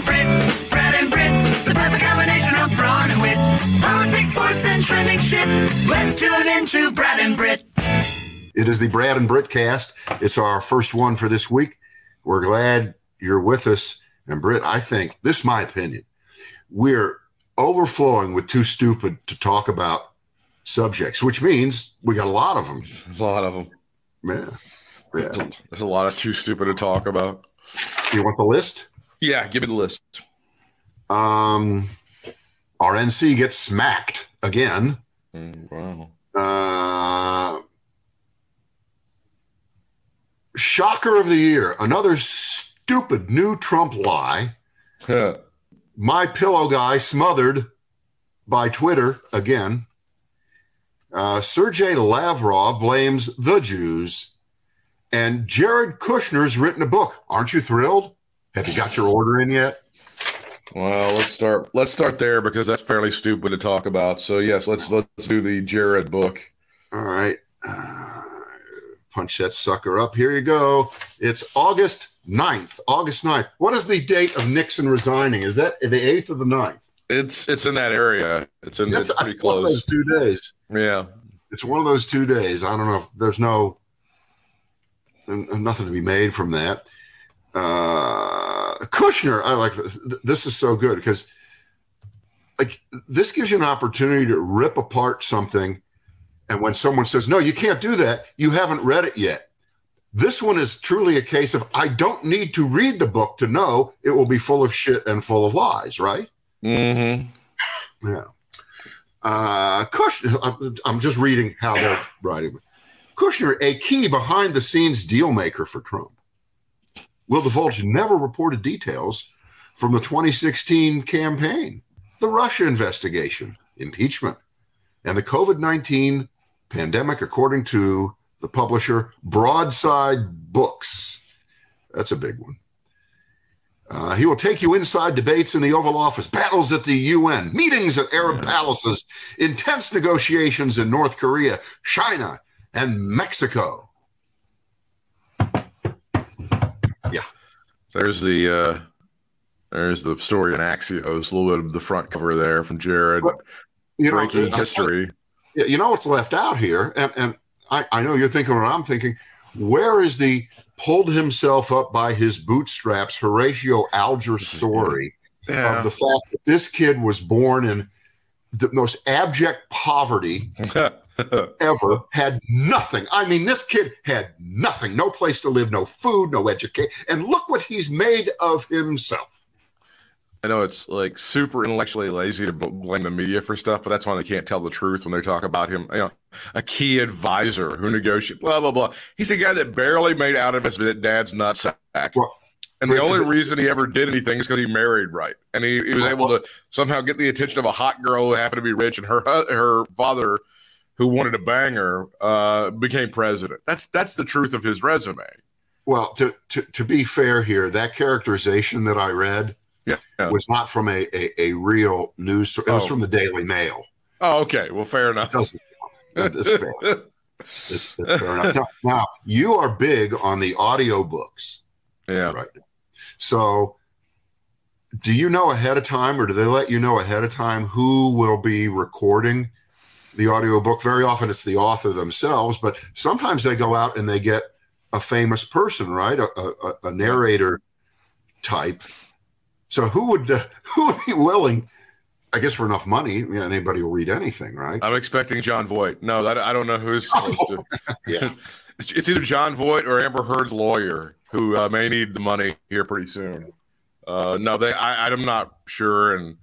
and Brit, Brad and Brit, the perfect combination of brawn and wit. Politics, sports, and trending shit. Let's tune into Brad and Brit. It is the Brad and Brit cast. It's our first one for this week. We're glad you're with us. And Brit, I think this is my opinion. We're overflowing with too stupid to talk about subjects, which means we got a lot of them. A lot of them. Yeah. Yeah. There's a lot of too stupid to talk about. You want the list? Yeah, give me the list. Um, RNC gets smacked again. Mm, wow. Uh, shocker of the year. Another stupid new Trump lie. My pillow guy smothered by Twitter again. Uh, Sergei Lavrov blames the Jews, and Jared Kushner's written a book. Aren't you thrilled? Have you got your order in yet? well, let's start. Let's start there because that's fairly stupid to talk about. So yes, let's let's do the Jared book. All right. Uh, punch that sucker up. Here you go. It's August 9th. August 9th. What is the date of Nixon resigning? Is that the 8th or the 9th? It's it's in that area. It's in That's it's pretty it's one of those two days. Yeah. It's one of those two days. I don't know if there's no nothing to be made from that. Uh, Kushner, I like this. This is so good because like this gives you an opportunity to rip apart something. And when someone says, no, you can't do that, you haven't read it yet. This one is truly a case of I don't need to read the book to know it will be full of shit and full of lies, right? Mm-hmm. Yeah. Uh, Kushner, I'm- I'm just reading how they're writing. Kushner, a key behind the scenes deal maker for Trump. Will the divulge never reported details from the 2016 campaign, the Russia investigation, impeachment, and the COVID 19 pandemic, according to the publisher Broadside Books. That's a big one. Uh, he will take you inside debates in the Oval Office, battles at the UN, meetings at Arab palaces, intense negotiations in North Korea, China, and Mexico. Yeah. There's the uh there's the story in Axios, a little bit of the front cover there from Jared. What- You know, Breaking uh, history. Yeah, you know what's left out here, and, and I, I know you're thinking what I'm thinking. Where is the pulled himself up by his bootstraps Horatio Alger story of the fact that this kid was born in the most abject poverty ever, had nothing. I mean, this kid had nothing, no place to live, no food, no education, and look what he's made of himself. I know it's like super intellectually lazy to blame the media for stuff, but that's why they can't tell the truth when they talk about him. You know, a key advisor who negotiated, blah blah blah. He's a guy that barely made out of his dad's nutsack, Well, and the only reason he ever did anything is because he married right, and he, he was able to somehow get the attention of a hot girl who happened to be rich, and her her father, who wanted a banger uh, became president. That's that's the truth of his resume. Well, to, to, to be fair here, that characterization that I read Yeah. yeah. was not from a, a, a real news source. It was Oh. from the Daily Mail. Oh, okay. Well, fair enough. Doesn't. It's fair. It's, it's fair enough. Now, now, you are big on the audiobooks, yeah. right? So, do you know ahead of time, or do they let you know ahead of time who will be recording the audiobook? Very often it's the author themselves, but sometimes they go out and they get a famous person, right? A, a, a narrator type. So, who would uh, who would be willing? I guess for enough money, you know, anybody will read anything, right? I'm expecting Jon Voight. No, that I don't know who's supposed to. Yeah. It's it's either Jon Voight or Amber Heard's lawyer, who uh, may need the money here pretty soon. Uh, no, they. I, I'm not sure, and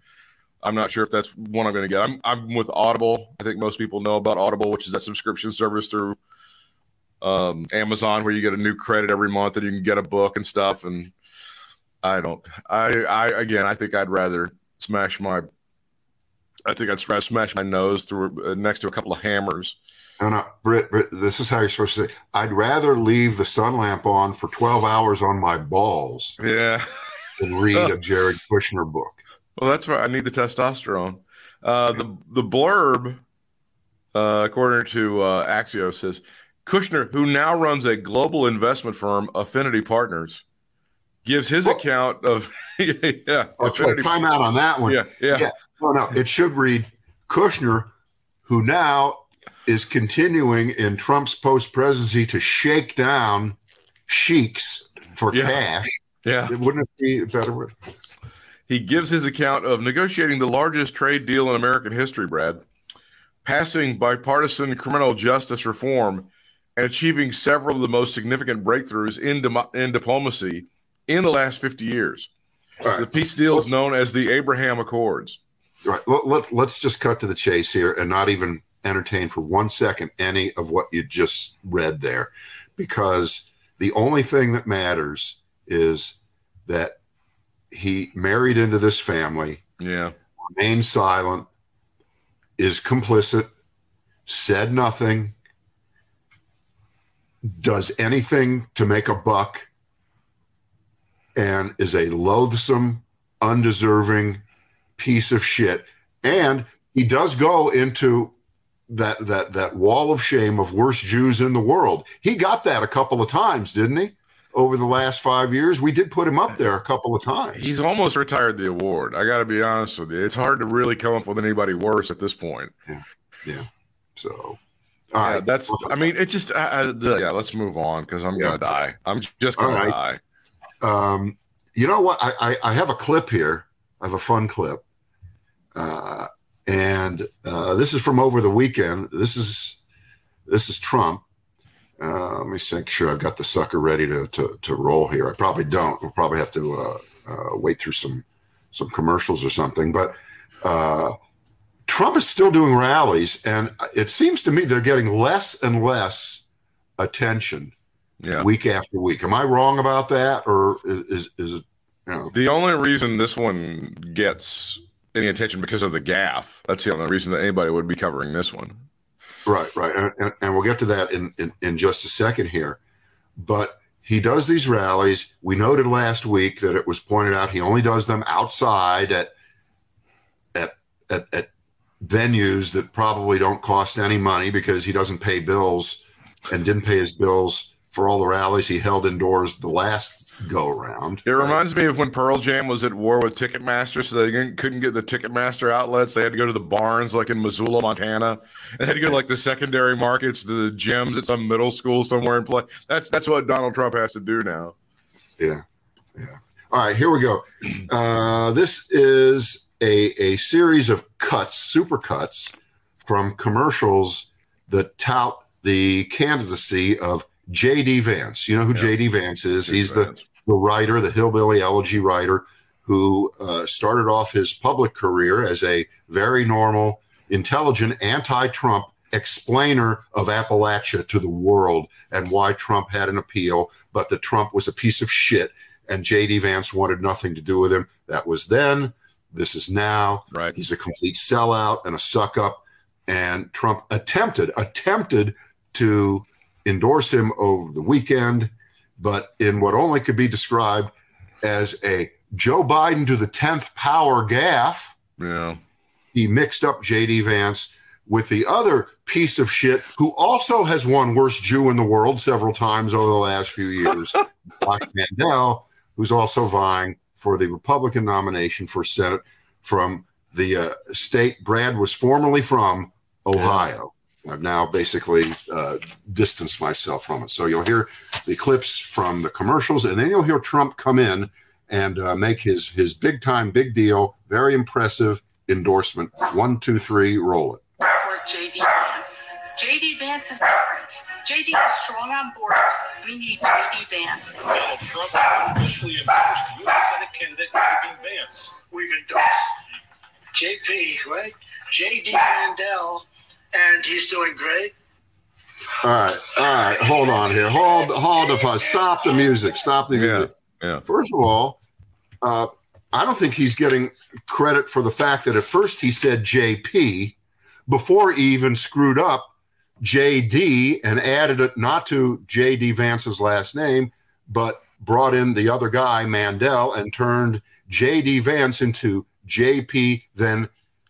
I'm not sure if that's one I'm going to get. I'm I'm with Audible. I think most people know about Audible, which is that subscription service through um, Amazon where you get a new credit every month and you can get a book and stuff. And I don't. I I again, I think I'd rather smash my. I think I'd smash smash my nose through uh, next to a couple of hammers. No, no, Britt, Britt, this is how you're supposed to say. I'd rather leave the sun lamp on for 12 hours on my balls Yeah. than read a Jared Kushner book. Well, that's right. I need the testosterone. Uh, the the blurb, uh, according to uh, Axios, says Kushner, who now runs a global investment firm, Affinity Partners, gives his Well- account of yeah, Affinity- time out on that one. yeah, yeah, Yeah. No, no, it should read Kushner, who now is continuing in Trump's post presidency to shake down sheiks for Yeah. cash. yeah. It wouldn't be a better word? He gives his account of negotiating the largest trade deal in American history, Brad, passing bipartisan criminal justice reform, and achieving several of the most significant breakthroughs in, demo- in diplomacy in the last 50 years. Right. The peace deal is Let's- known as the Abraham Accords. Right. Let, let, let's just cut to the chase here and not even entertain for one second any of what you just read there, because the only thing that matters is that he married into this family, Yeah. remained silent, is complicit, said nothing, does anything to make a buck, and is a loathsome, undeserving piece of shit. And he does go into that that that wall of shame of worst Jews in the world. He got that a couple of times, didn't he? Over the last five years, we did put him up there a couple of times. He's almost retired the award. I got to be honest with you. It's hard to really come up with anybody worse at this point. Yeah. yeah. So, all Yeah, right, that's. I mean, it just. I, I, the- yeah, let's move on because I'm Yeah. gonna die. I'm just gonna die. Um, you know what? I, I, I have a clip here. I have a fun clip. Uh, and uh, this is from over the weekend. This is this is Trump. Uh, let me make sure I've got the sucker ready to, to, to roll here. I probably don't. We'll probably have to uh, uh, wait through some some commercials or something. But uh, Trump is still doing rallies, and it seems to me they're getting less and less attention Yeah. week after week. Am I wrong about that, or is is it? You know, The only reason this one gets any attention because of the gaff. That's the only reason that anybody would be covering this one. Right, right, and, and, we'll get to that in, in in just a second here. But he does these rallies. We noted last week that it was pointed out he only does them outside at at at, at venues that probably don't cost any money because he doesn't pay bills and didn't pay his bills for all the rallies he held indoors the last go around. It reminds me of when Pearl Jam was at war with Ticketmaster, so they couldn't get the Ticketmaster outlets. They had to go to the barns, like in Missoula, Montana. They had to go to like the secondary markets, the gyms at some middle school somewhere and play. That's that's what Donald Trump has to do now. Yeah. Yeah. All right, here we go. Uh, this is a, a series of cuts, super cuts from commercials that tout the candidacy of J.D. Vance. You know who Yeah. J.D. Vance is? He's the, the writer, the hillbilly elegy writer, who uh, started off his public career as a very normal, intelligent, anti Trump explainer of Appalachia to the world and why Trump had an appeal, but that Trump was a piece of shit and J.D. Vance wanted nothing to do with him. That was then. This is now. right. He's a complete sellout and a suck up. And Trump attempted, attempted to endorse him over the weekend, but in what only could be described as a Joe Biden to the 10th power gaffe, Yeah. he mixed up JD Vance with the other piece of shit who also has won worst Jew in the world several times over the last few years, Mike Mandel, who's also vying for the Republican nomination for Senate from the uh, state Brad was formerly from, Ohio. I've now basically uh, distanced myself from it. So you'll hear the clips from the commercials, and then you'll hear Trump come in and uh, make his his big time, big deal, very impressive endorsement. One, two, three, roll it. for JD Vance. JD Vance is different. JD is strong on borders. We need JD Vance. Donald Trump has officially endorsed U.S. Senate candidate J.D. Vance. we've endorsed JP, right? JD Mandel, and he's doing great. All right, all right, hold on here. Hold, hold the fuss. Stop the music. Stop the Yeah. music. Yeah. First of all, uh, I don't think he's getting credit for the fact that at first he said JP before he even screwed up JD and added it not to JD Vance's last name, but brought in the other guy, Mandel, and turned JD Vance into JP, then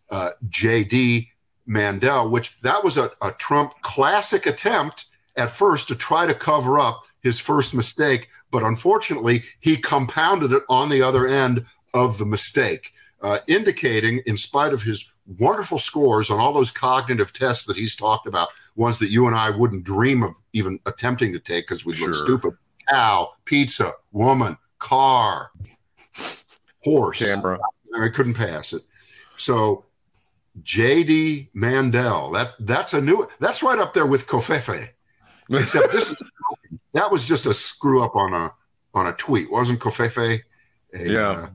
uh, JD Mandel, which that was a, a Trump classic attempt at first to try to cover up his first mistake, but unfortunately, he compounded it on the other end of the mistake, uh, indicating, in spite of his wonderful scores on all those cognitive tests that he's talked about, ones that you and I wouldn't dream of even attempting to take because we'd look stupid. Cow, pizza, woman, car, horse. Camera. I couldn't pass it. So JD Mandel, that that's a new that's right up there with Covfefe. Except this is that was just a screw up on a on a tweet. Wasn't Covfefe a Yeah. uh,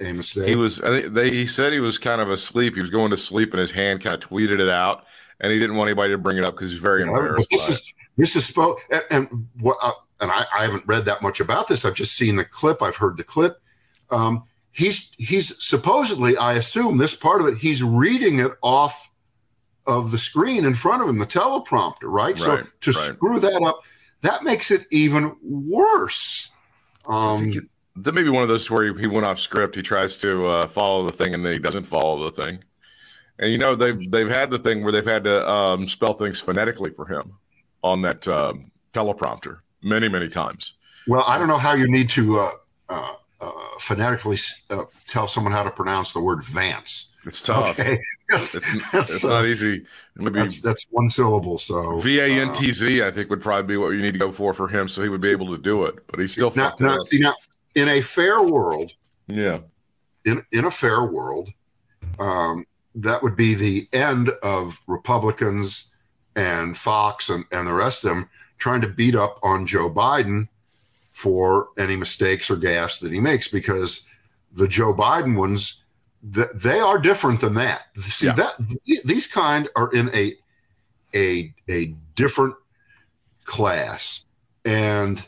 a mistake? He was. I think they. He said he was kind of asleep. He was going to sleep, and his hand kind of tweeted it out, and he didn't want anybody to bring it up because he's very Yeah, embarrassed. this is this is spo- and, and what uh, and I, I haven't read that much about this. I've just seen the clip. I've heard the clip. Um, he's he's supposedly, I assume this part of it, he's reading it off of the screen in front of him, the teleprompter, right? so to right. screw that up, that makes it even worse. Um, it- that may be one of those where he, went off script. He tries to uh, follow the thing, and then he doesn't follow the thing. And you know they've they've had the thing where they've had to um, spell things phonetically for him on that um, teleprompter many many times. well, I don't know how you need to uh, uh, uh, phonetically uh, tell someone how to pronounce the word Vance. It's tough. Okay, It's That's, it's uh, not easy. Maybe That's that's one syllable. So V A N uh, T Z, I think, would probably be what you need to go for for him, so he would be able to do it. But he's still not, fucked it now, up. see, now, in a fair world, Yeah, in in a fair world, um, that would be the end of Republicans and Fox and, and the rest of them trying to beat up on Joe Biden for any mistakes or gaffes that he makes because the Joe Biden ones they are different than that. See Yeah. that these kind are in a a a different class. And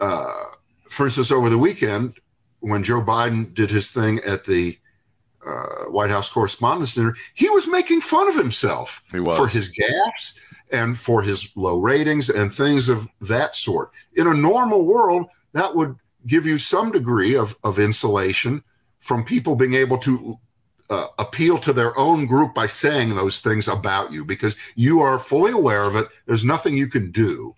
uh, for instance, over the weekend when Joe Biden did his thing at the uh, White House Correspondents' Dinner, he was making fun of himself for his gaffes and for his low ratings and things of that sort. In a normal world, that would give you some degree of, of insulation from people being able to uh, appeal to their own group by saying those things about you because you are fully aware of it. There's nothing you can do.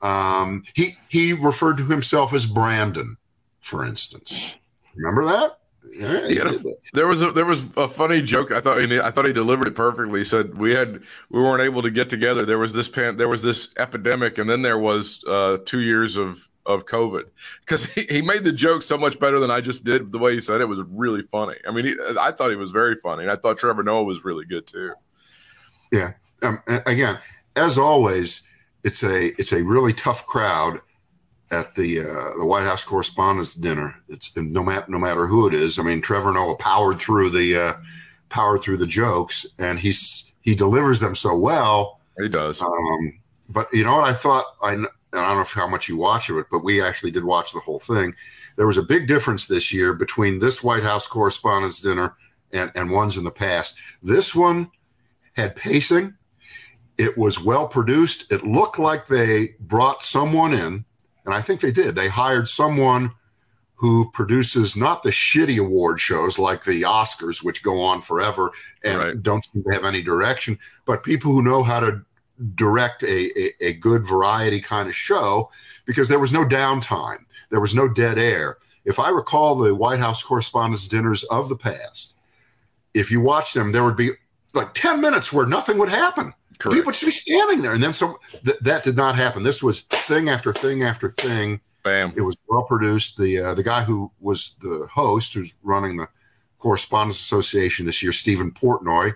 Um, he he referred to himself as Brandon, for instance. Remember that? Yeah, he Yeah. There was a there was a funny joke. I thought he, I thought he delivered it perfectly. He said we had we weren't able to get together. There was this pan, there was this epidemic, and then there was uh, two years of of COVID. Because he, he made the joke so much better than I just did. The way he said it was really funny. I mean, he, I thought he was very funny, and I thought Trevor Noah was really good too. um, again, as always, it's a it's a really tough crowd at the uh, the White House Correspondents' Dinner. It's no matter no matter who it is. I mean, Trevor Noah powered through the uh, powered through the jokes, and he's he delivers them so well. He does. Um, but you know what? I thought I and I don't know how much you watch of it, but we actually did watch the whole thing. There was a big difference this year between this White House Correspondents' Dinner and and ones in the past. This one had pacing. It was well produced. It looked like they brought someone in, and I think they did. They hired someone who produces not the shitty award shows like the Oscars, which go on forever and Right. don't seem to have any direction, but people who know how to direct a, a, a good variety kind of show because there was no downtime, there was no dead air. If I recall the White House Correspondents' Dinners of the past, if you watch them, there would be like 10 minutes where nothing would happen. Correct. People would just be standing there. And then some th- that did not happen. This was thing after thing after thing. Bam. It was well produced. The uh, the guy who was the host, who's running the Correspondents Association this year, Steven Portnoy,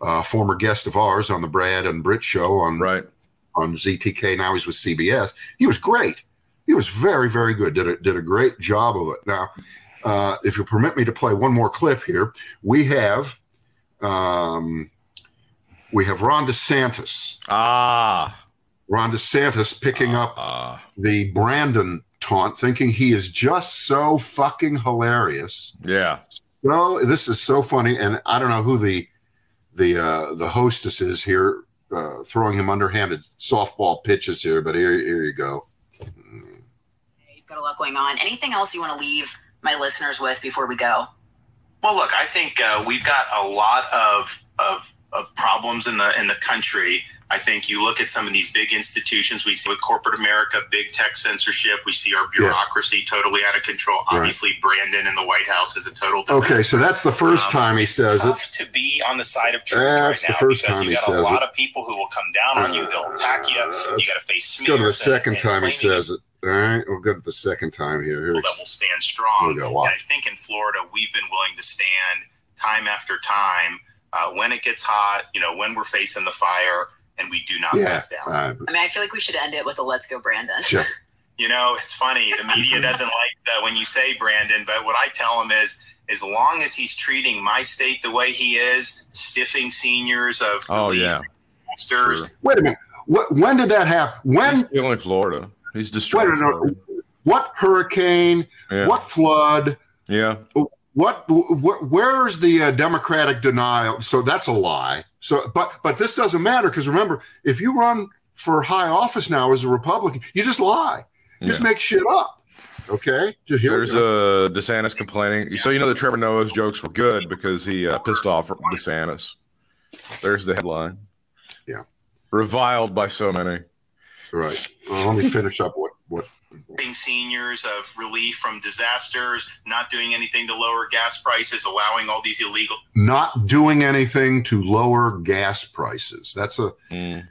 uh, former guest of ours on the Brad and Brit show on Right. on ZTK. Now he's with CBS. He was great. He was very very good. Did a, did a great job of it. Now, uh, if you permit me to play one more clip here, we have um, we have Ron DeSantis. Ah. Ron DeSantis picking up Ah. the Brandon taunt, thinking he is just so fucking hilarious. Yeah. No, this is so funny, and I don't know who the the uh, the hostess is here, uh, throwing him underhanded softball pitches here. But here, here you go. You've got a lot going on. Anything else you want to leave my listeners with before we go? Well, look, I think uh, we've got a lot of of of problems in the in the country. I think you look at some of these big institutions we see with corporate America, big tech censorship. We see our bureaucracy totally out of control. Right. Obviously, Brandon in the White House is a total disaster. Okay, so that's the first Um, time he it's says it. to be on the side of truth That's right the now first time you he got a lot it. of people who will come down on you. They'll attack you. Uh, You got to face Let's go to the and- second and time he says it. All right, we'll go to the second time here. Here people that will stand strong. We'll And. I think in Florida, we've been willing to stand time after time uh, when it gets hot, you know, when we're facing the fire, and we do not yeah, back down. uh, I mean, I feel like we should end it with a "Let's go, Brandon." sure. You know, it's funny. The media doesn't like that when you say Brandon, but what I tell them is, as long as he's treating my state the way he is, stiffing seniors of Oh, yeah. Sure. Wait a minute. What? When did that happen? When? He's killing Florida. He's Wait, destroying no, no. Florida. What hurricane? Yeah. What flood? Yeah. What? Wh- where's the uh, Democratic denial? So that's a lie. So, but but this doesn't matter because remember, if you run for high office now as a Republican, you just lie. You just make shit up. Okay. There's a DeSantis complaining. So you know that Trevor Noah's jokes were good because he uh, pissed off DeSantis. There's the headline. Yeah. Reviled by so many. right. Well, let me finish up what what. Stiffing seniors of relief from disasters, not doing anything to lower gas prices, allowing all these illegal Not doing anything to lower gas prices. That's a Mm.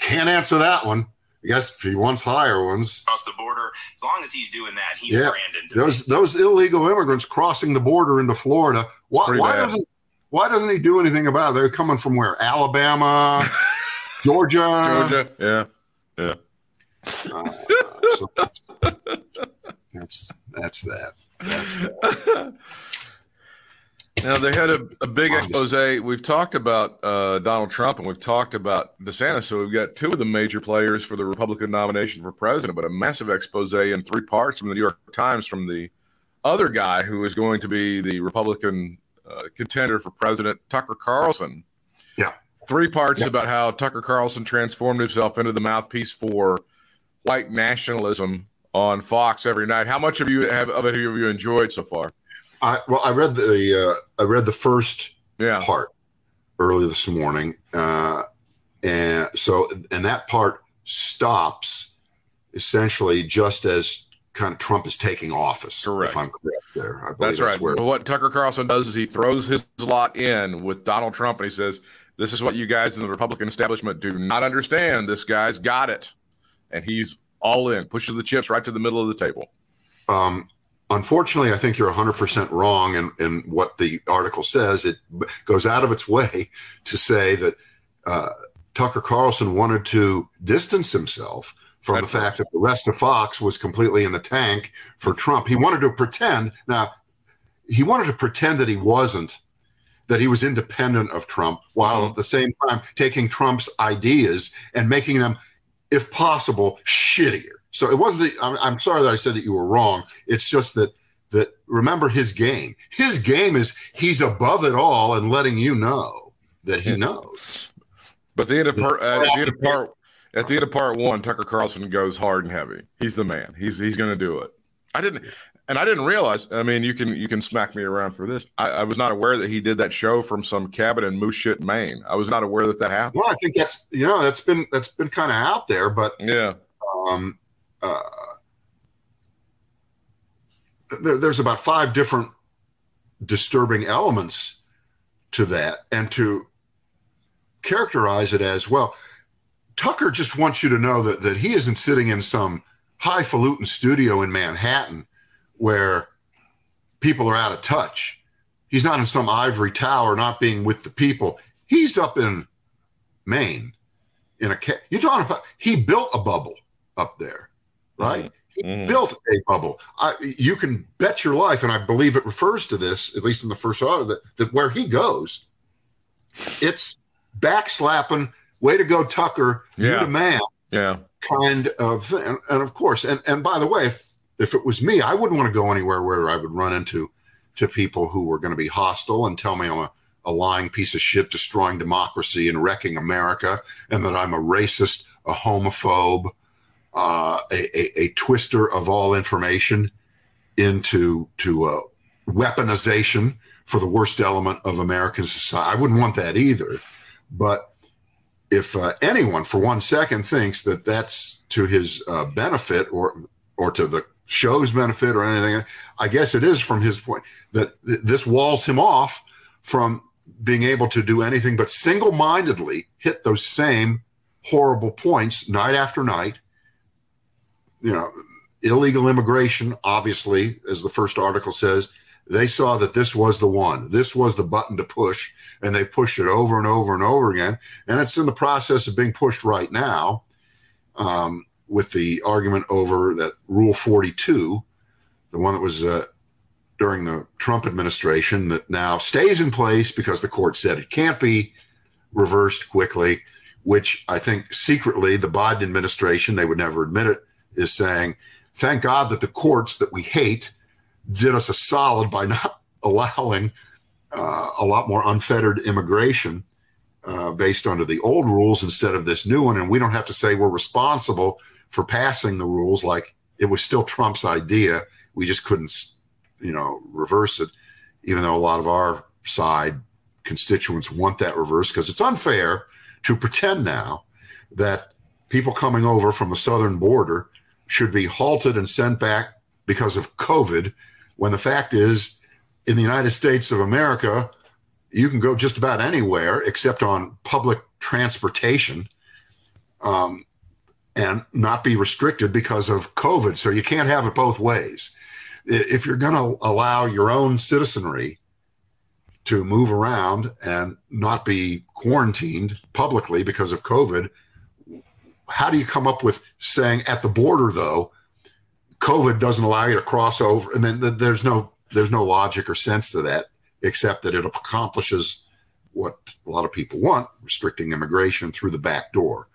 can't answer that one. I guess if he wants higher ones. across the border. As long as he's doing that, he's Yeah. Brandon. Those me. those illegal immigrants crossing the border into Florida. Why, why doesn't why doesn't he do anything about it? They're coming from where? Alabama, Georgia. Georgia. Yeah, yeah. Uh, so that's, that's that's that. That's that. Now they had a, a big expose. We've talked about uh, Donald Trump and we've talked about DeSantis. So we've got two of the major players for the Republican nomination for president, but a massive expose in three parts from the New York Times from the other guy who is going to be the Republican uh, contender for president, Tucker Carlson. Yeah. Three parts Yeah. about how Tucker Carlson transformed himself into the mouthpiece for white nationalism on Fox every night. How much of you have of it have you enjoyed so far? I well, I read the uh, I read the first Yeah. part early this morning, uh, and so and that part stops essentially just as kind of Trump is taking office. Correct. If I'm correct there, I believe That's right. Where, But what Tucker Carlson does is he throws his lot in with Donald Trump and he says, This is what you guys in the Republican establishment do not understand. This guy's got it. And he's all in, pushes the chips right to the middle of the table. Um, unfortunately, I think you're 100% wrong in, in what the article says. It goes out of its way to say that uh, Tucker Carlson wanted to distance himself from That's the fact that the rest of Fox was completely in the tank for Trump. He wanted to pretend, now, he wanted to pretend that he wasn't, that he was independent of Trump, while at the same time taking Trump's ideas and making them if possible, shittier. So it wasn't. The, I'm, I'm sorry that I said that you were wrong. It's just that that remember his game. His game is he's above it all and letting you know that he knows. But the end of part, at the end of part, at the end of part one, Tucker Carlson goes hard and heavy. He's the man. He's he's going to do it. I didn't, and I didn't realize. I mean, you can you can smack me around for this. I, I was not aware that he did that show from some cabin in Moose Shit, Maine. I was not aware that that happened. Well, I think that's you know that's been that's been kind of out there, but Yeah, um, uh, there, there's about five different disturbing elements to that, and to characterize it as well. Tucker just wants you to know that that he isn't sitting in some highfalutin studio in Manhattan where people are out of touch. He's not in some ivory tower, not being with the people. He's up in Maine in a ca- you're talking about he built a bubble up there, right? He Mhm. built a bubble. I, you can bet your life, and I believe it refers to this, at least in the first order, that, that where he goes, it's backslapping, way to go, Tucker, you Yeah. the man yeah. kind of thing. And, and of course, and, and by the way, if, if it was me, I wouldn't want to go anywhere where I would run into to people who were going to be hostile and tell me I'm a, a lying piece of shit, destroying democracy and wrecking America, and that I'm a racist, a homophobe, uh, a, a, a twister of all information into to uh, weaponization for the worst element of American society. I wouldn't want that either. But if uh, anyone for one second thinks that that's to his uh, benefit or or to the show's benefit or anything, I guess it is from his point that th- this walls him off from being able to do anything but single-mindedly hit those same horrible points night after night. You know, illegal immigration, obviously, as the first article says, they saw that this was the one. This was the button to push, and they've pushed it over and over and over again. And it's in the process of being pushed right now um, with the argument over that Rule 42, the one that was uh, during the Trump administration, that now stays in place because the court said it can't be reversed quickly, which I think secretly the Biden administration, they would never admit it, is saying, thank God that the courts that we hate did us a solid by not allowing uh, a lot more unfettered immigration uh, based under the old rules instead of this new one. And we don't have to say we're responsible for passing the rules like it was still Trump's idea. We just couldn't, you know, reverse it, even though a lot of our side constituents want that reverse because it's unfair to pretend now that people coming over from the southern border should be halted and sent back because of COVID, when the fact is, in the United States of America, you can go just about anywhere except on public transportation um, and not be restricted because of COVID. So you can't have it both ways. If you're going to allow your own citizenry to move around and not be quarantined publicly because of COVID, how do you come up with saying at the border though covid doesn't allow you to cross over and then there's no there's no logic or sense to that except that it accomplishes what a lot of people want restricting immigration through the back door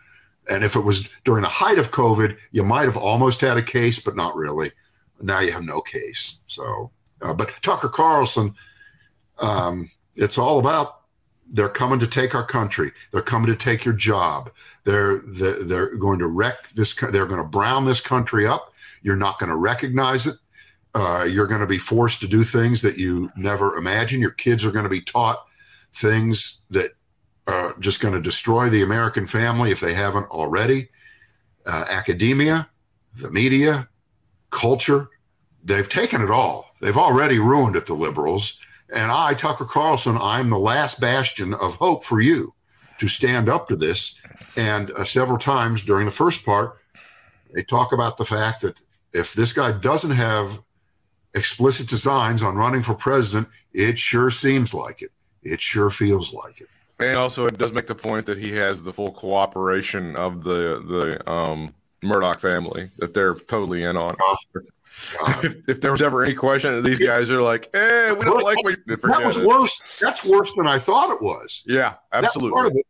and if it was during the height of covid you might have almost had a case but not really now you have no case so uh, but tucker carlson um, it's all about they're coming to take our country. They're coming to take your job. They're they're, going to wreck this. They're going to brown this country up. You're not going to recognize it. Uh, you're going to be forced to do things that you never imagined. Your kids are going to be taught things that are just going to destroy the American family if they haven't already. Uh, academia, the media, culture, they've taken it all. They've already ruined it, the liberals and I, Tucker Carlson, I'm the last bastion of hope for you to stand up to this. And uh, several times during the first part, they talk about the fact that if this guy doesn't have explicit designs on running for president, it sure seems like it. It sure feels like it. And also, it does make the point that he has the full cooperation of the the um, Murdoch family that they're totally in on. Oh, if, if, there was ever any question, these guys are like, "Eh, we don't like what." That was it. worse. That's worse than I thought it was. Yeah, absolutely. That part of it,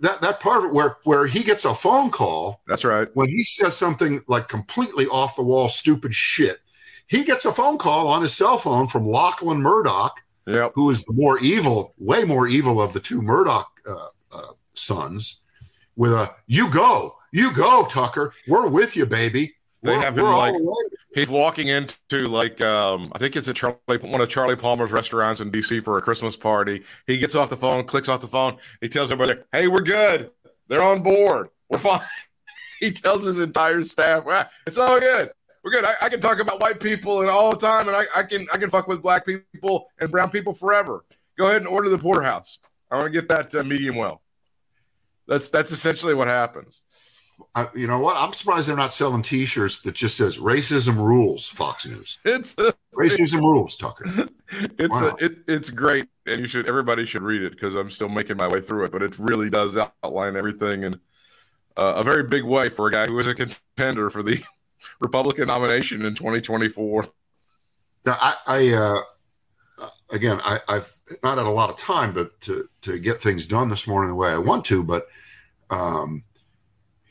that, that part of it where where he gets a phone call. That's right. When he says something like completely off the wall, stupid shit, he gets a phone call on his cell phone from Lachlan Murdoch, yep. who is the more evil, way more evil of the two Murdoch uh, uh, sons, with a "You go, you go, Tucker. We're with you, baby." They we're, have him like he's walking into like um, I think it's a Charlie one of Charlie Palmer's restaurants in DC for a Christmas party. He gets off the phone, clicks off the phone. He tells everybody, "Hey, we're good. They're on board. We're fine." he tells his entire staff, ah, "It's all good. We're good. I, I, can talk about white people and all the time, and I, I can I can fuck with black people and brown people forever. Go ahead and order the porterhouse. I want to get that uh, medium well." That's that's essentially what happens. I, you know what? I'm surprised they're not selling T-shirts that just says "Racism Rules." Fox News. It's a, racism rules, Tucker. It's wow. a, it, it's great, and you should everybody should read it because I'm still making my way through it. But it really does outline everything in uh, a very big way for a guy who is a contender for the Republican nomination in 2024. Now, I, I uh, again, I, I've not had a lot of time, but to to get things done this morning the way I want to, but. Um,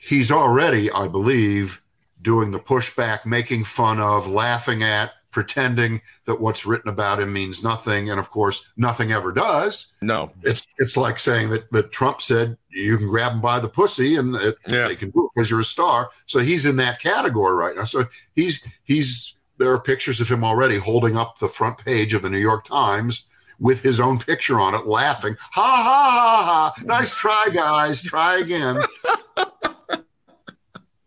he's already, I believe, doing the pushback, making fun of, laughing at, pretending that what's written about him means nothing, and of course, nothing ever does. No, it's it's like saying that that Trump said you can grab him by the pussy, and it, yeah. they can do it because you're a star. So he's in that category right now. So he's he's there are pictures of him already holding up the front page of the New York Times with his own picture on it, laughing. Ha ha ha ha! Nice try, guys. Try again.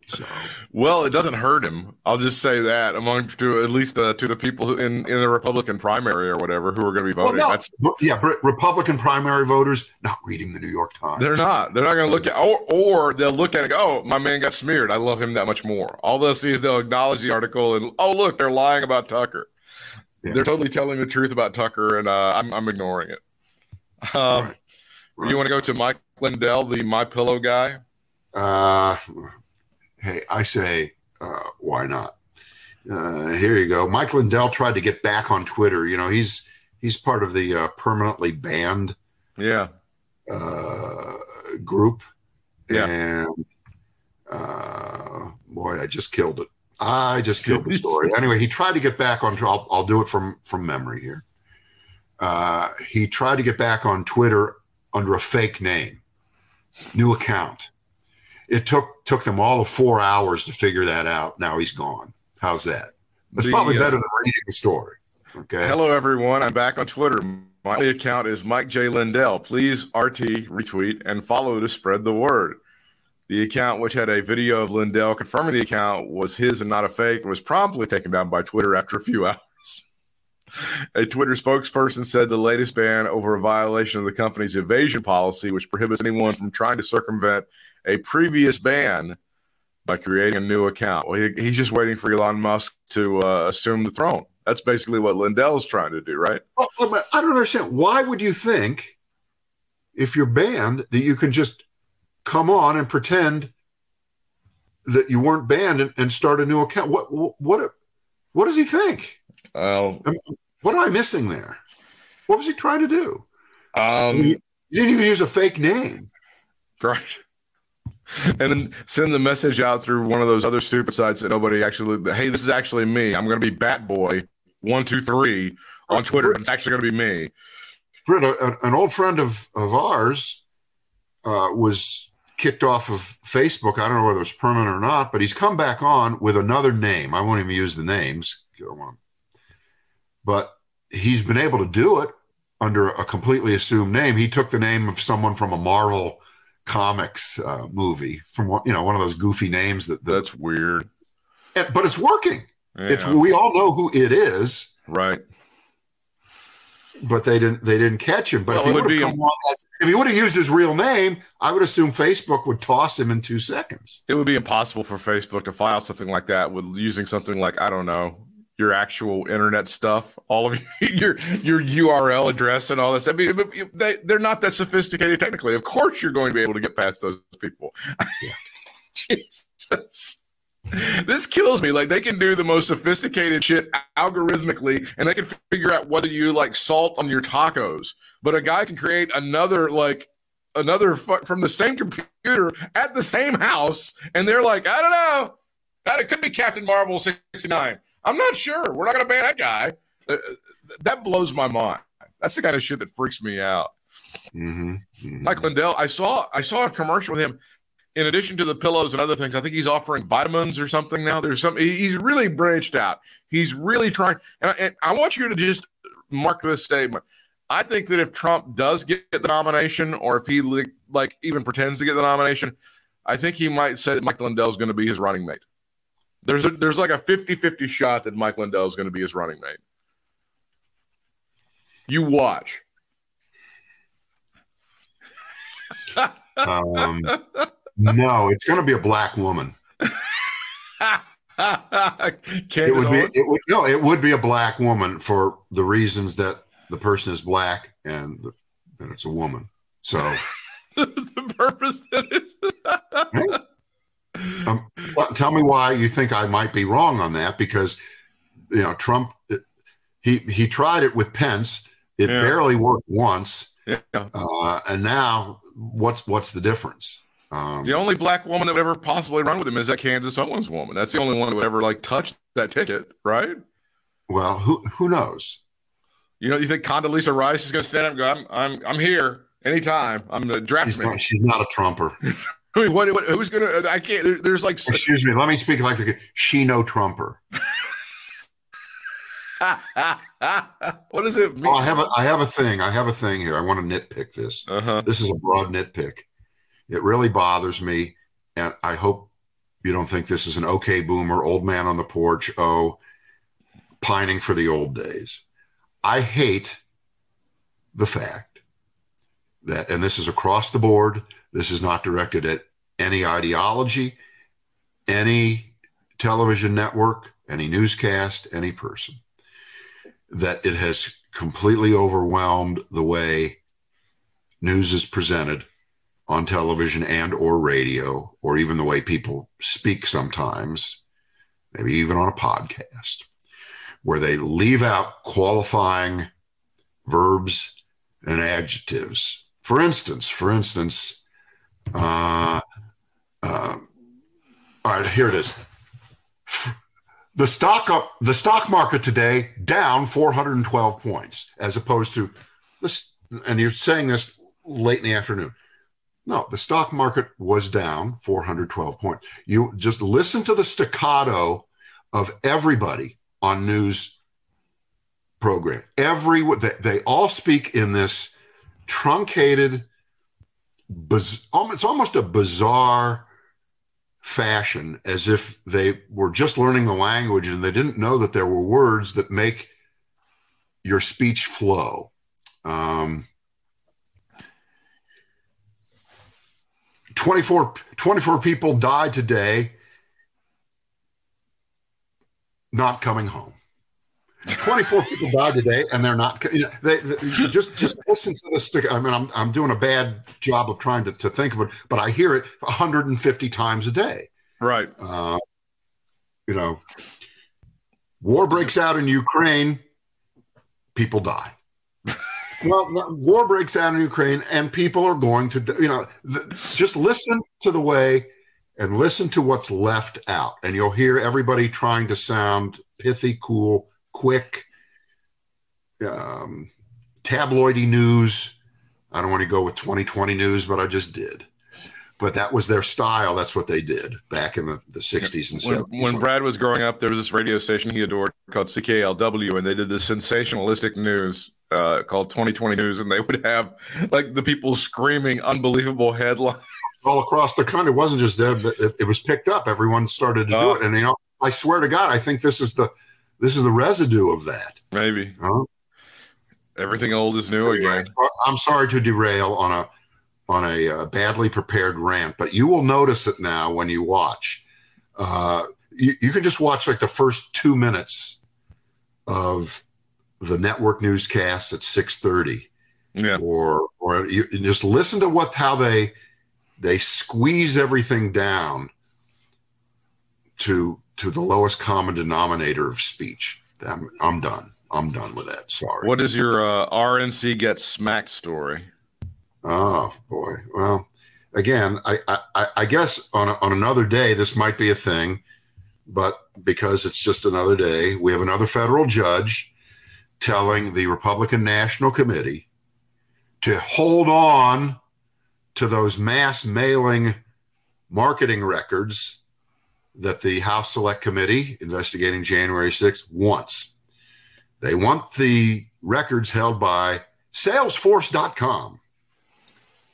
So, Well, it doesn't hurt him. I'll just say that among to at least uh, to the people who in in the Republican primary or whatever who are going to be well, voting. no, That's yeah, Republican primary voters not reading the New York Times. they're not. They're not going to look at or or they'll look at it. go, Oh, my man got smeared. I love him that much more. All they'll see is they'll acknowledge the article and oh look, they're lying about Tucker. Yeah. They're totally telling the truth about Tucker, and uh, I'm I'm ignoring it. Um, Right. Right. You want to go to Mike Lindell, the My Pillow guy? Uh, hey, I say, uh, why not? Uh, here you go. Mike Lindell tried to get back on Twitter. You know, he's he's part of the uh, permanently banned Yeah, uh, group, Yeah. and uh, boy, I just killed it. I just killed the story. anyway, he tried to get back on. I'll, I'll do it from from memory here. Uh, he tried to get back on Twitter under a fake name, new account. It took took them all of four hours to figure that out. Now he's gone. How's that? That's The, probably uh, better than reading the story. Okay. Hello, everyone. I'm back on Twitter. My account is Mike J. Lindell. Please RT, retweet, and follow to spread the word. The account, which had a video of Lindell confirming the account was his and not a fake, was promptly taken down by Twitter after a few hours. A Twitter spokesperson said the latest ban over a violation of the company's evasion policy, which prohibits anyone from trying to circumvent a previous ban by creating a new account. Well, he, he's just waiting for Elon Musk to uh, assume the throne. That's basically what Lindell is trying to do, right? Well, Oh, but I don't understand. Why would you think, if you're banned, that you can just come on and pretend that you weren't banned and, and start a new account? What what what does he think? Well, What am I missing there? What was he trying to do? um, He didn't even use a fake name. right. And then send the message out through one of those other stupid sites that nobody actually. Hey, this is actually me. I'm going to be Bat Boy one two three on Twitter. It's actually going to be me. Britt, an old friend of of ours uh, was kicked off of Facebook. I don't know whether it's permanent or not, but he's come back on with another name. I won't even use the names. But he's been able to do it under a completely assumed name. He took the name of someone from a Marvel comics uh, movie from one, you know one of those goofy names that, that That's weird. but it's working. It's we all know who it is. right. but they didn't they didn't catch him. But Well, if he would be have come on as, if he would have used his real name, I would assume Facebook would toss him in two seconds. It would be impossible for Facebook to file something like that with using something like I don't know your actual internet stuff, all of your your URL address and all this. I mean, they they're not that sophisticated technically. Of course, you're going to be able to get past those people. Jesus. This kills me. Like they can do the most sophisticated shit algorithmically, and they can figure out whether you like salt on your tacos. But a guy can create another like another fu- from the same computer at the same house, and they're like, I don't know, that it could be Captain Marvel sixty nine. I'm not sure. We're not going to ban that guy. Uh, that blows my mind. That's the kind of shit that freaks me out. Mm-hmm. Mike Lindell, I saw I saw a commercial with him. In addition to the pillows and other things, I think he's offering vitamins or something now. There's some. He's really branched out. He's really trying. And I, and I want you to just mark this statement. I think that if Trump does get the nomination, or if he li- like even pretends to get the nomination, I think he might say that Mike Lindell is going to be his running mate. There's a, there's like a 50-50 shot that Mike Lindell is going to be his running mate. You watch. Um, no, it's going to be a black woman. It would be. It would, no, it would be a black woman for the reasons that the person is black and the, that it's a woman. So, the purpose that is. Tell me why you think I might be wrong on that? Because you know, Trump, he he tried it with Pence. It Yeah. barely worked once, yeah. uh, and now what's what's the difference? Um, The only black woman that would ever possibly run with him is that Candace Owens woman. That's the only one that would ever like touch that ticket, right? well, who who knows? You know, you think Condoleezza Rice is going to stand up and go, "I'm, I'm, I'm here anytime. I'm the draft She's not, she's not a Trumper. I mean, what, what, who's going to? I can't. There, there's like, Excuse me. Let me speak like the she no Trumper. what does it mean? Oh, I have a I have a thing. I have a thing here. I want to nitpick this. Uh-huh. This is a broad nitpick. It really bothers me, and I hope you don't think this is an okay boomer, old man on the porch, oh, pining for the old days. I hate the fact that, and this is across the board, this is not directed at any ideology, any television network, any newscast, any person, that it has completely overwhelmed the way news is presented on television and or radio or even the way people speak sometimes maybe even on a podcast where they leave out qualifying verbs and adjectives. For instance for instance uh, uh, all right here it is the stock up the stock market today down 412 points as opposed to this and you're saying this late in the afternoon no, the stock market was down 412 points. You just listen to the staccato of everybody on news program. Every they, they all speak in this truncated, biz, it's almost a bizarre fashion, as if they were just learning the language and they didn't know that there were words that make your speech flow. Um, 24, 24 people died today not coming home. 24 people died today and they're not you know, they, they, just just listen to this stick. I mean i'm, I'm doing a bad job of trying to, to think of it but i hear it 150 times a day. Right. uh, you know war breaks out in ukraine people die. Well war breaks out in ukraine and people are going to you know the, just listen to the way and listen to what's left out and you'll hear everybody trying to sound pithy cool quick um, tabloidy news i don't want to go with 2020 news but i just did but that was their style that's what they did back in the, the 60s and When, 70s when Brad was growing up, there was this radio station he adored called CKLW, and they did this sensationalistic news uh, called 2020 News, and they would have like the people screaming unbelievable headlines. all across the country. It wasn't just them; but it, it was picked up. Everyone started to do Oh. it, and you know, I swear to God, I think this is the this is the residue of that. Maybe Huh? everything old is new again. I'm sorry to derail on a on a uh, badly prepared rant, but you will notice it now when you watch. Uh, you, you can just watch like the first two minutes of the network newscast at six thirty, Yeah. or or you, you just listen to what how they they squeeze everything down to to the lowest common denominator of speech. I'm, I'm done. I'm done with that. Sorry. What is your uh, RNC get smacked story? Oh boy. Well, again, I I, I guess on a, on another day this might be a thing, but because it's just another day, we have another federal judge telling the Republican National Committee to hold on to those mass mailing marketing records that the House Select Committee investigating January 6th wants. They want the records held by Salesforce.com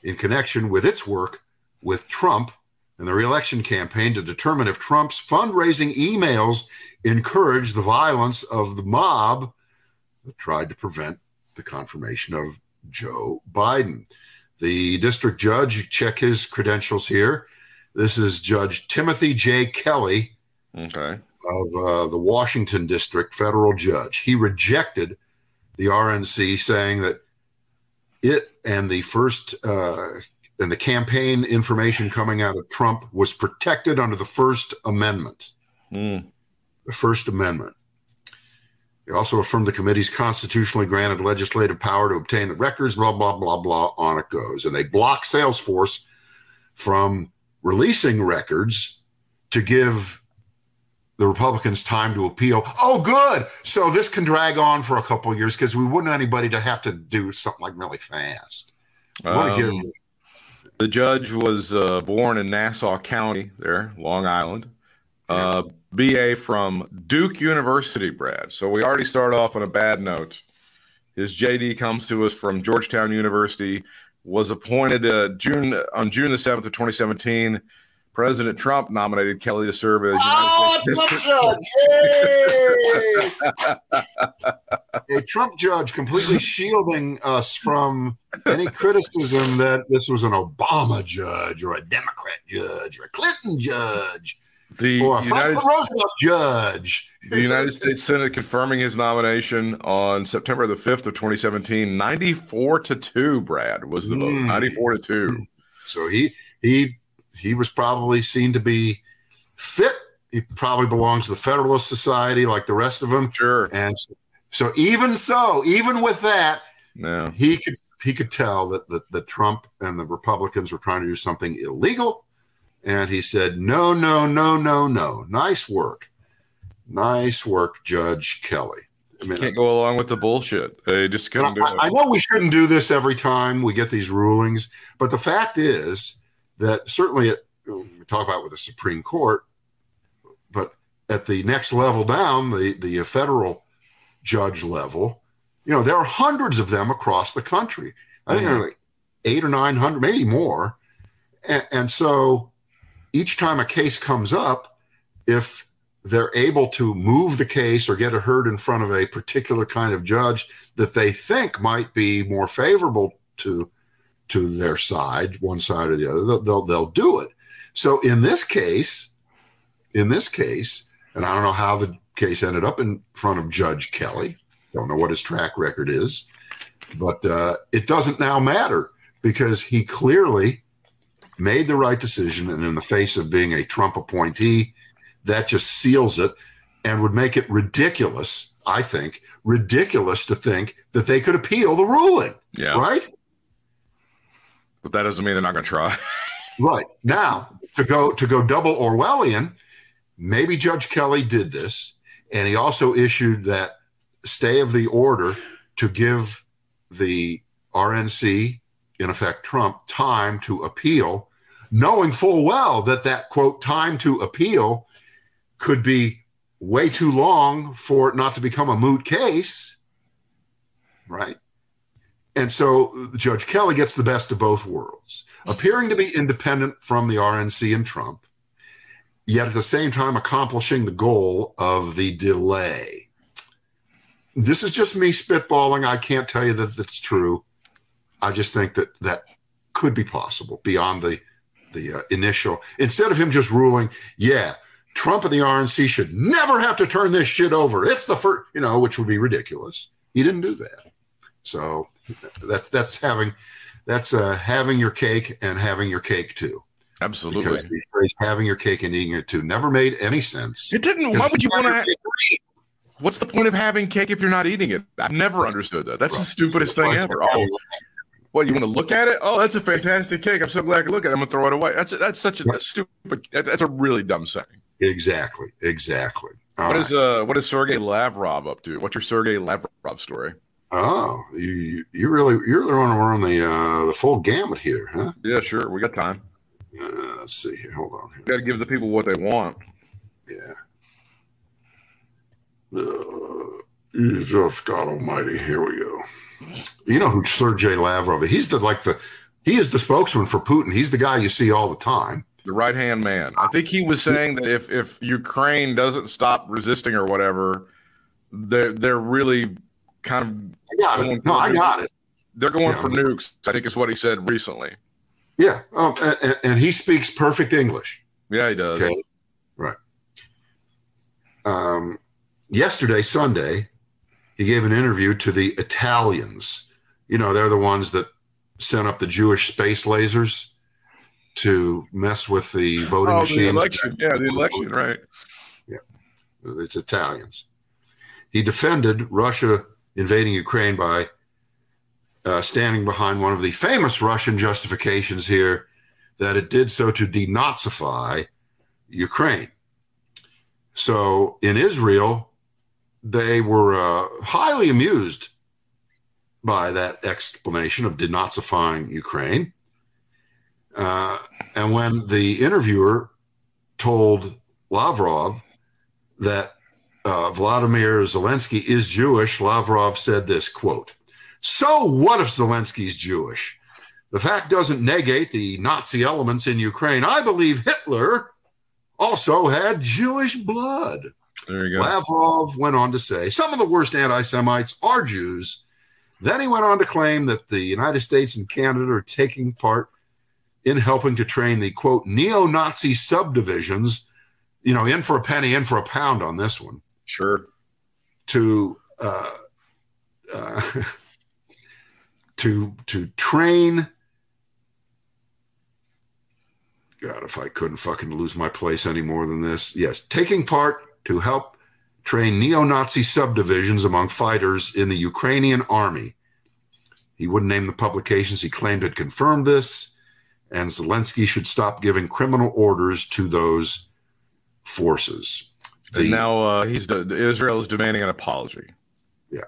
in connection with its work with Trump and the reelection campaign to determine if Trump's fundraising emails encouraged the violence of the mob that tried to prevent the confirmation of Joe Biden. The district judge, check his credentials here. This is Judge Timothy J. Kelly Okay. of uh, the Washington District federal judge. He rejected the RNC, saying that it and the first uh, and the campaign information coming out of Trump was protected under the First Amendment. Mm. The First Amendment. He also affirmed the committee's constitutionally granted legislative power to obtain the records, blah, blah, blah, blah, on it goes. And they block Salesforce from releasing records to give the Republicans time to appeal. Oh, good. So this can drag on for a couple of years because we wouldn't want anybody to have to do something like really fast. We want to get Um, the judge was uh, born in Nassau County, there, Long Island. Uh, BA from Duke University, Brad. So we already start off on a bad note. His JD comes to us from Georgetown University. Was appointed uh, June on June the seventh of 2017. President Trump nominated Kelly to serve as Oh, Trump judge! A Trump judge completely shielding us from any criticism that this was an Obama judge or a Democrat judge or a Clinton judge the or a United, Franklin Roosevelt judge. The United States Senate confirming his nomination on September the 5th of 2017. 94 to 2, Brad, was the vote. Mm. 94 to 2. So he he he was probably seen to be fit. He probably belongs to the Federalist Society like the rest of them. Sure. And so, so even so, even with that, No. he could he could tell that, that that Trump and the Republicans were trying to do something illegal, and he said, "No, no, no, no, no. Nice work, nice work, Judge Kelly." I mean, Can't go along with the bullshit. They just couldn't do I, I know we shouldn't do this every time we get these rulings, but the fact is that certainly at, we talk about with the Supreme Court, but at the next level down, the the federal judge level, you know, there are hundreds of them across the country. I think there are mm-hmm. like eight or nine hundred, maybe more, and, and so each time a case comes up, if they're able to move the case or get it heard in front of a particular kind of judge that they think might be more favorable to to their side, one side or the other, they'll they'll, they'll do it. So in this case, in this case, and I don't know how the case ended up in front of Judge Kelly. Don't know what his track record is, but uh, it doesn't now matter because he clearly made the right decision, and in the face of being a Trump appointee, that just seals it and would make it ridiculous. I think ridiculous to think that they could appeal the ruling. Yeah. Right. But that doesn't mean they're not going to try. Right. Now, to go to go double Orwellian, maybe Judge Kelly did this, and he also issued that stay of the order to give the RNC, in effect Trump, time to appeal, knowing full well that that quote time to appeal could be way too long for it not to become a moot case. Right. And so Judge Kelly gets the best of both worlds, appearing to be independent from the RNC and Trump, yet at the same time accomplishing the goal of the delay. This is just me spitballing. I can't tell you that that's true. I just think that that could be possible beyond the the uh, initial. Instead of him just ruling, yeah, Trump and the RNC should never have to turn this shit over. It's the first, you know, which would be ridiculous. He didn't do that. So that's that's having that's uh, having your cake and having your cake too. Absolutely. Because the phrase "having your cake and eating it too" never made any sense. It didn't. Why would you want to? What's the point of having cake if you're not eating it? I've never understood that. That's the stupidest thing ever. Oh, what you want to look at it? Oh, that's a fantastic cake. I'm so glad I could look at it. I'm gonna throw it away. That's that's such a, a stupid. That's a really dumb saying. Exactly. Exactly. All What right. is uh what is Sergey Lavrov up to? What's your Sergey Lavrov story? Oh, you you really you're really want to run the uh, the full gamut here, huh? Yeah, sure. We got time. Uh, let's see here. Hold on. Got to give the people what they want. Yeah. Uh, Jesus God Almighty. Here we go. You know who Sergey Lavrov? He's the like the he is the spokesman for Putin. He's the guy you see all the time. The right hand man. I think he was saying that if if Ukraine doesn't stop resisting or whatever, they're they're really kind of I got it. No, I got it. They're going Yeah. for nukes. I think is what he said recently. Yeah. Um, and, and- he speaks perfect English. Yeah, he does. Okay. Right. Um, yesterday, Sunday, he gave an interview to the Italians. You know, they're the ones that sent up the Jewish space lasers to mess with the voting Oh, machines. the election. Yeah, the election. Right. Yeah, It's Italians. He defended Russia invading Ukraine by uh, standing behind one of the famous Russian justifications here that it did so to denazify Ukraine. So in Israel, they were uh, highly amused by that explanation of denazifying Ukraine. Uh, and when the interviewer told Lavrov that uh, Vladimir Zelensky is Jewish, Lavrov said this quote, So what if Zelensky's Jewish? The fact doesn't negate the Nazi elements in Ukraine. I believe Hitler also had Jewish blood. There you go. Lavrov went on to say some of the worst anti Semites are Jews. Then he went on to claim that the United States and Canada are taking part in helping to train the quote neo Nazi subdivisions, you know, in for a penny, in for a pound on this one, Sure. to uh, uh, to to train. God, if I couldn't fucking lose my place any more than this, yes, taking part to help train neo-Nazi subdivisions among fighters in the Ukrainian army. He wouldn't name the publications he claimed had confirmed this, and Zelensky should stop giving criminal orders to those forces. And now uh, he's Israel is demanding an apology. Yeah.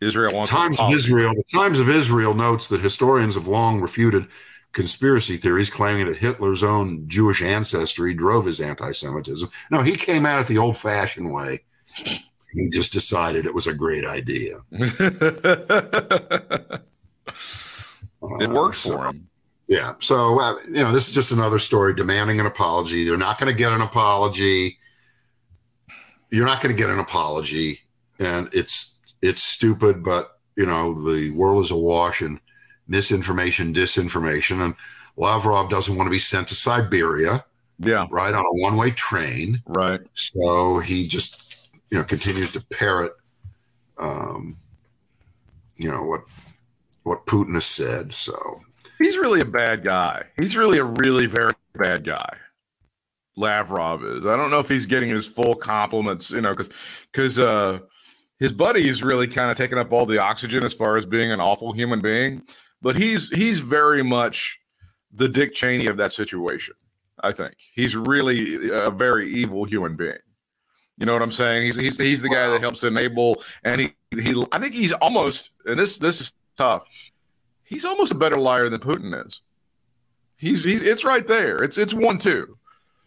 Israel wants an Times of. Israel. The Times of Israel notes that historians have long refuted conspiracy theories claiming that Hitler's own Jewish ancestry drove his anti-Semitism. No, he came at it the old-fashioned way. He just decided it was a great idea. it worked for him. Yeah. So, uh, you know, this is just another story demanding an apology. They're not going to get an apology. You're not going to get an apology. And it's, it's stupid, but, you know, the world is awash in misinformation, disinformation. And Lavrov doesn't want to be sent to Siberia, Yeah. right, on a one way train. Right. So he just, you know, continues to parrot, um, you know, what, what Putin has said. So, He's really a bad guy. He's really a really very bad guy. Lavrov is. I don't know if he's getting his full compliments, you know, because because uh, his buddy's really kind of taking up all the oxygen as far as being an awful human being. But he's he's very much the Dick Cheney of that situation. I think he's really a very evil human being. You know what I'm saying? He's he's he's the guy that helps enable, and he he. I think he's almost, and this this is tough he's almost a better liar than Putin is. He's, he's it's right there. It's it's one two.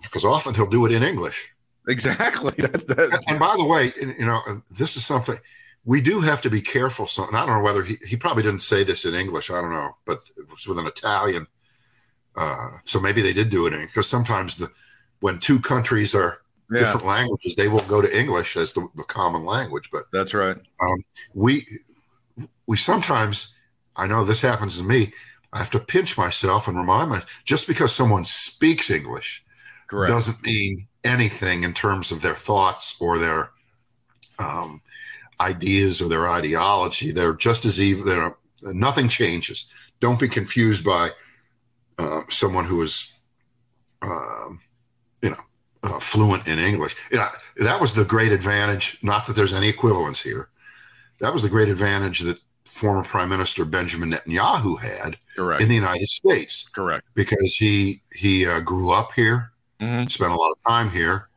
because often he'll do it in English. Exactly. That's that. And by the way, you know, this is something we do have to be careful. So, and I don't know whether he, he probably didn't say this in English. I don't know, but it was with an Italian. Uh, so maybe they did do it in because sometimes the when two countries are Yeah, different languages, they will go to English as the, the common language. But that's right. we we sometimes I know this happens to me. I have to pinch myself and remind myself just because someone speaks English Correct. doesn't mean anything in terms of their thoughts or their um, ideas or their ideology. They're just as evil. They're, nothing changes. Don't be confused by uh, someone who is, um, you know, uh, fluent in English. You know, that was the great advantage. Not that there's any equivalence here. That was the great advantage that former Prime Minister Benjamin Netanyahu had Correct. in the United States Correct. because he he uh, grew up here, Mhm. spent a lot of time here,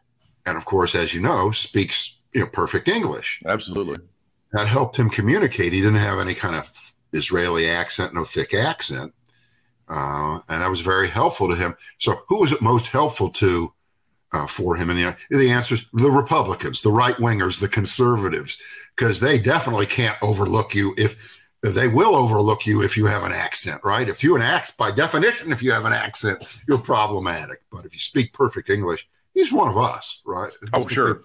and of course, as you know, speaks you know perfect English. Absolutely. That helped him communicate. He didn't have any kind of Israeli accent, no thick accent, uh, and that was very helpful to him. So, who was it most helpful to uh, for him? And the the answer is the Republicans, the right wingers, the conservatives, because they definitely can't overlook you if. They will overlook you if you have an accent, right? If you an accent, by definition, if you have an accent, you're problematic. But if you speak perfect English, he's one of us, right? Oh, sure.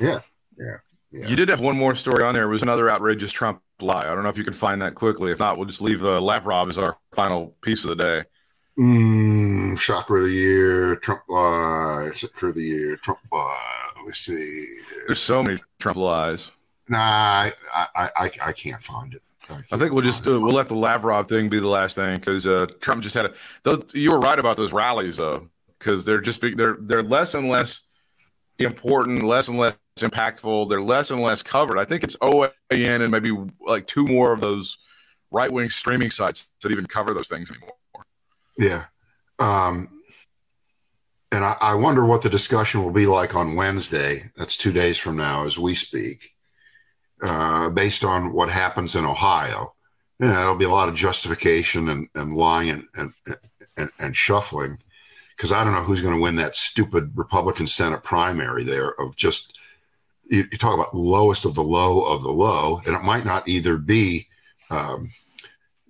Yeah, yeah, yeah. You did have one more story on there. It was another outrageous Trump lie. I don't know if you can find that quickly. If not, we'll just leave uh, Lavrov as our final piece of the day. Mm, shocker of the year, Trump lies. shocker of the year, Trump lie. Let's see. There's so many Trump lies. Nah, I, I, I, I can't find it. I think we'll just uh, we'll let the Lavrov thing be the last thing because uh, Trump just had a. Those, you were right about those rallies though, because they're just they're they're less and less important, less and less impactful. They're less and less covered. I think it's OAN and maybe like two more of those right wing streaming sites that even cover those things anymore. Yeah. Um, and I, I wonder what the discussion will be like on Wednesday. That's two days from now as we speak, uh, based on what happens in Ohio. There'll be a lot of justification and, and lying and, and, and, and shuffling because I don't know who's going to win that stupid Republican Senate primary there of just you, you talk about lowest of the low of the low, and it might not either be um,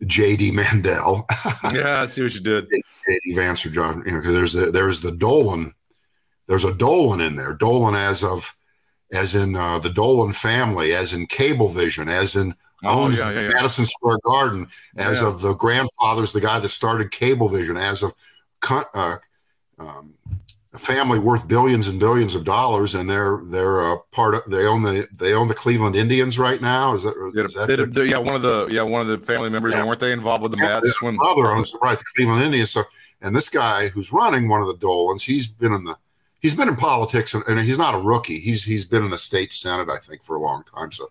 J.D. Mandel, Yeah, I see what you did. J.D. Vance or John, you know, because there's the there's the Dolan, there's a Dolan in there, Dolan as of as in uh, the Dolan family, as in Cablevision, as in Oh, owns yeah, yeah, yeah. Madison Square Garden, as Yeah. of the grandfather's the guy that started Cablevision, as of uh, um, family worth billions and billions of dollars, and they're they're a part of they own the they own the Cleveland Indians right now. Is that, Did that yeah, one of the yeah one of the family members, Yeah. weren't they involved with the Yeah, Mets when brother owns right the Cleveland Indians. So, and this guy who's running one of the Dolans, he's been in the he's been in politics, and, and he's not a rookie. He's he's been in the state senate, I think, for a long time. So,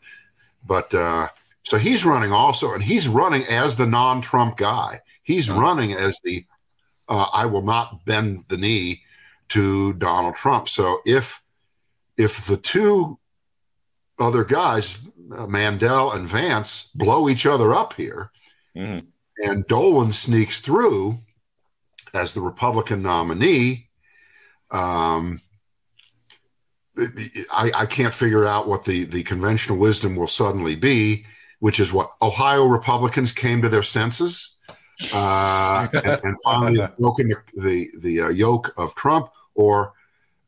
but uh, so he's running also, and he's running as the non-Trump guy. He's running as the uh, I will not bend the knee to Donald Trump. So if if the two other guys, uh, Mandel and Vance, blow each other up here Mhm. and Dolan sneaks through as the Republican nominee, um, I, I can't figure out what the, the conventional wisdom will suddenly be, which is what Ohio Republicans came to their senses uh, and, and finally broken the, the, the uh, yoke of Trump, or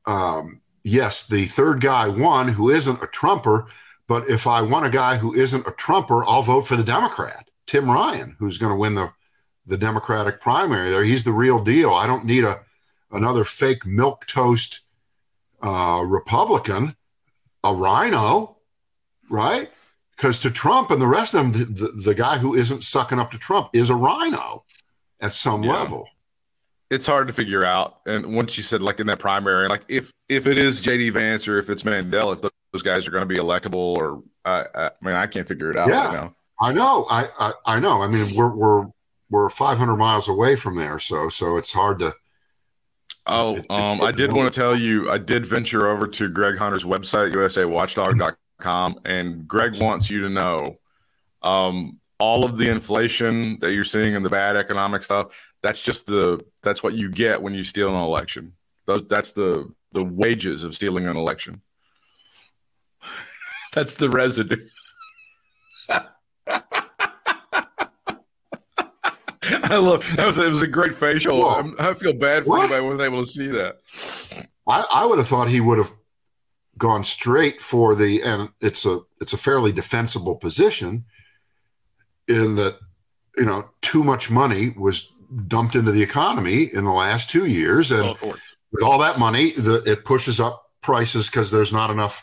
um, yes, the third guy won who isn't a Trumper, but if I want a guy who isn't a Trumper, I'll vote for the Democrat, Tim Ryan, who's going to win the the Democratic primary. There, he's the real deal. I don't need a another fake milk toast uh, Republican, a rhino, right? Because to Trump and the rest of them, the, the, the guy who isn't sucking up to Trump is a rhino at some Yeah. level. it's hard to figure out. And once you said like in that primary, like if if it is JD Vance or if it's Mandel, if those guys are going to be electable, or I, I mean, I can't figure it out Yeah. right now. I know. I, I I know. I mean, we're we're we're 500 miles away from there, so so it's hard to. Oh, um, I did want to tell you, I did venture over to Greg Hunter's website, usawatchdog.com, and Greg wants you to know um, all of the inflation that you're seeing and the bad economic stuff. That's just the that's what you get when you steal an election. That's the the wages of stealing an election. that's the residue. I love that was it was a great facial. Whoa. I'm- I feel bad for What? anybody who wasn't able to see that. I, I would have thought he would have gone straight for the, and it's a it's a fairly defensible position, in that you know too much money was dumped into the economy in the last two years, and Oh, with all that money, the, it pushes up prices because there's not enough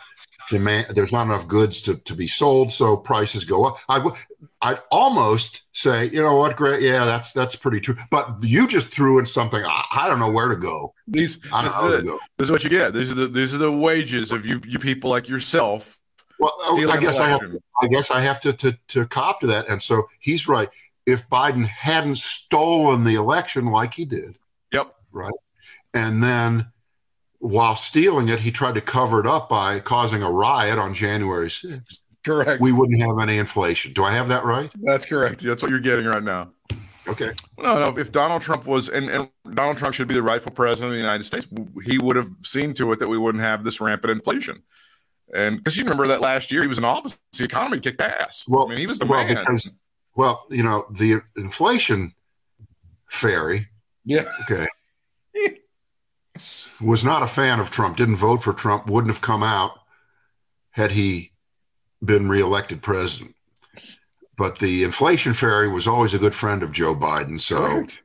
demand. There's not enough goods to, to be sold, so prices go up. I w- I'd almost say, you know what, great Yeah, that's that's pretty true. But you just threw in something. I, I don't know where to go. These I this don't is, know where it. to go. this is what you get. These are the these are the wages of you you people like yourself Well, I guess I have, election. I guess I have to, to to cop to that. And so he's right. If Biden hadn't stolen the election like he did, Yep. Right and then while stealing it, he tried to cover it up by causing a riot on January 6th, Correct. we wouldn't have any inflation. Do I have that right? That's correct. That's what you're getting right now. Okay. No, no. If Donald Trump was, and, and Donald Trump should be the rightful president of the United States, he would have seen to it that we wouldn't have this rampant inflation. And because you remember that last year he was in office, the economy kicked ass. Well, I mean, he was the well, man. because well, you know, the inflation fairy, yeah. okay, was not a fan of Trump, didn't vote for Trump, wouldn't have come out had he been reelected president. But the inflation fairy was always a good friend of Joe Biden. So Correct.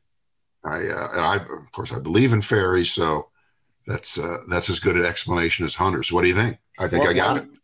I, uh, and I, of course, I believe in fairies. So that's uh, that's as good an explanation as Hunter's. What do you think? I think Well, I got well, it.